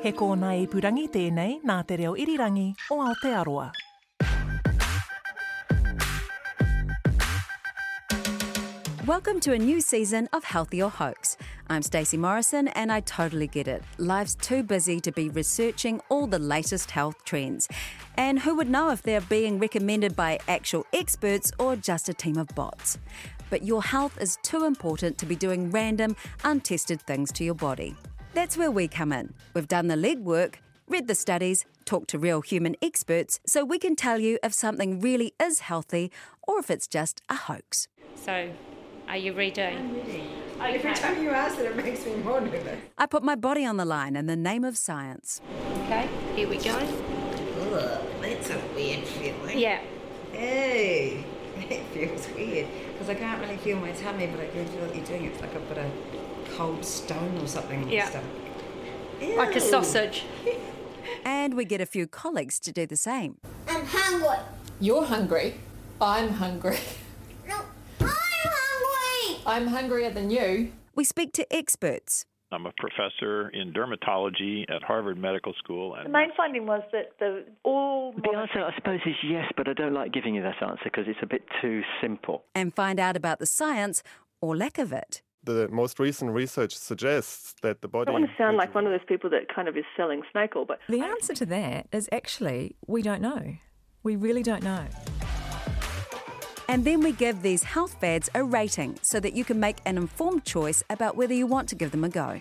He kōnae ipurangi tēnei nā te reo irirangi o Aotearoa. Welcome to a new season of Healthy or Hoax. I'm Stacey Morrison and I totally get it. Life's too busy to be researching all the latest health trends. And who would know if they're being recommended by actual experts or just a team of bots? But your health is too important to be doing random, untested things to your body. That's where we come in. We've done the legwork, read the studies, talked to real human experts, so we can tell you if something really is healthy or if it's just a hoax. So, are you ready? Every time you ask it, it makes me more nervous. I put my body on the line in the name of science. Okay, here we go. Ugh, that's a weird feeling. Yeah. Hey, it feels weird because I can't really feel my tummy, but I can feel what you're doing. It's like a bit of cold stone or something. on the Yeah. stomach. Like a sausage. And we get a few colleagues to do the same. I'm hungry. You're hungry. I'm hungry. No, I'm hungry. Hungrier than you. We speak to experts. I'm a professor in dermatology at Harvard Medical School. And The And main finding was that the all The answer, I suppose, is yes, but I don't like giving you that answer because it's a bit too simple. and find out about the science or lack of it. The most recent research suggests that the I body. don't want to sound like one of those people that kind of is selling snake oil, but The answer to that is actually we don't know. We really don't know. And then we give these health fads a rating so that you can make an informed choice about whether you want to give them a go.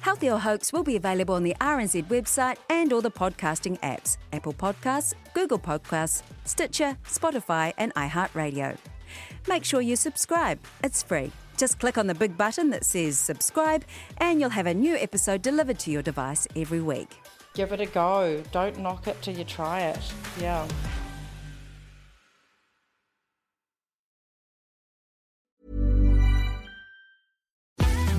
Healthy or Hoax will be available on the RNZ website and all the podcasting apps Apple Podcasts, Google Podcasts, Stitcher, Spotify, and iHeartRadio. Make sure you subscribe, it's free. Just click on the big button that says subscribe, and you'll have a new episode delivered to your device every week. Give it a go. Don't knock it till you try it. Yeah.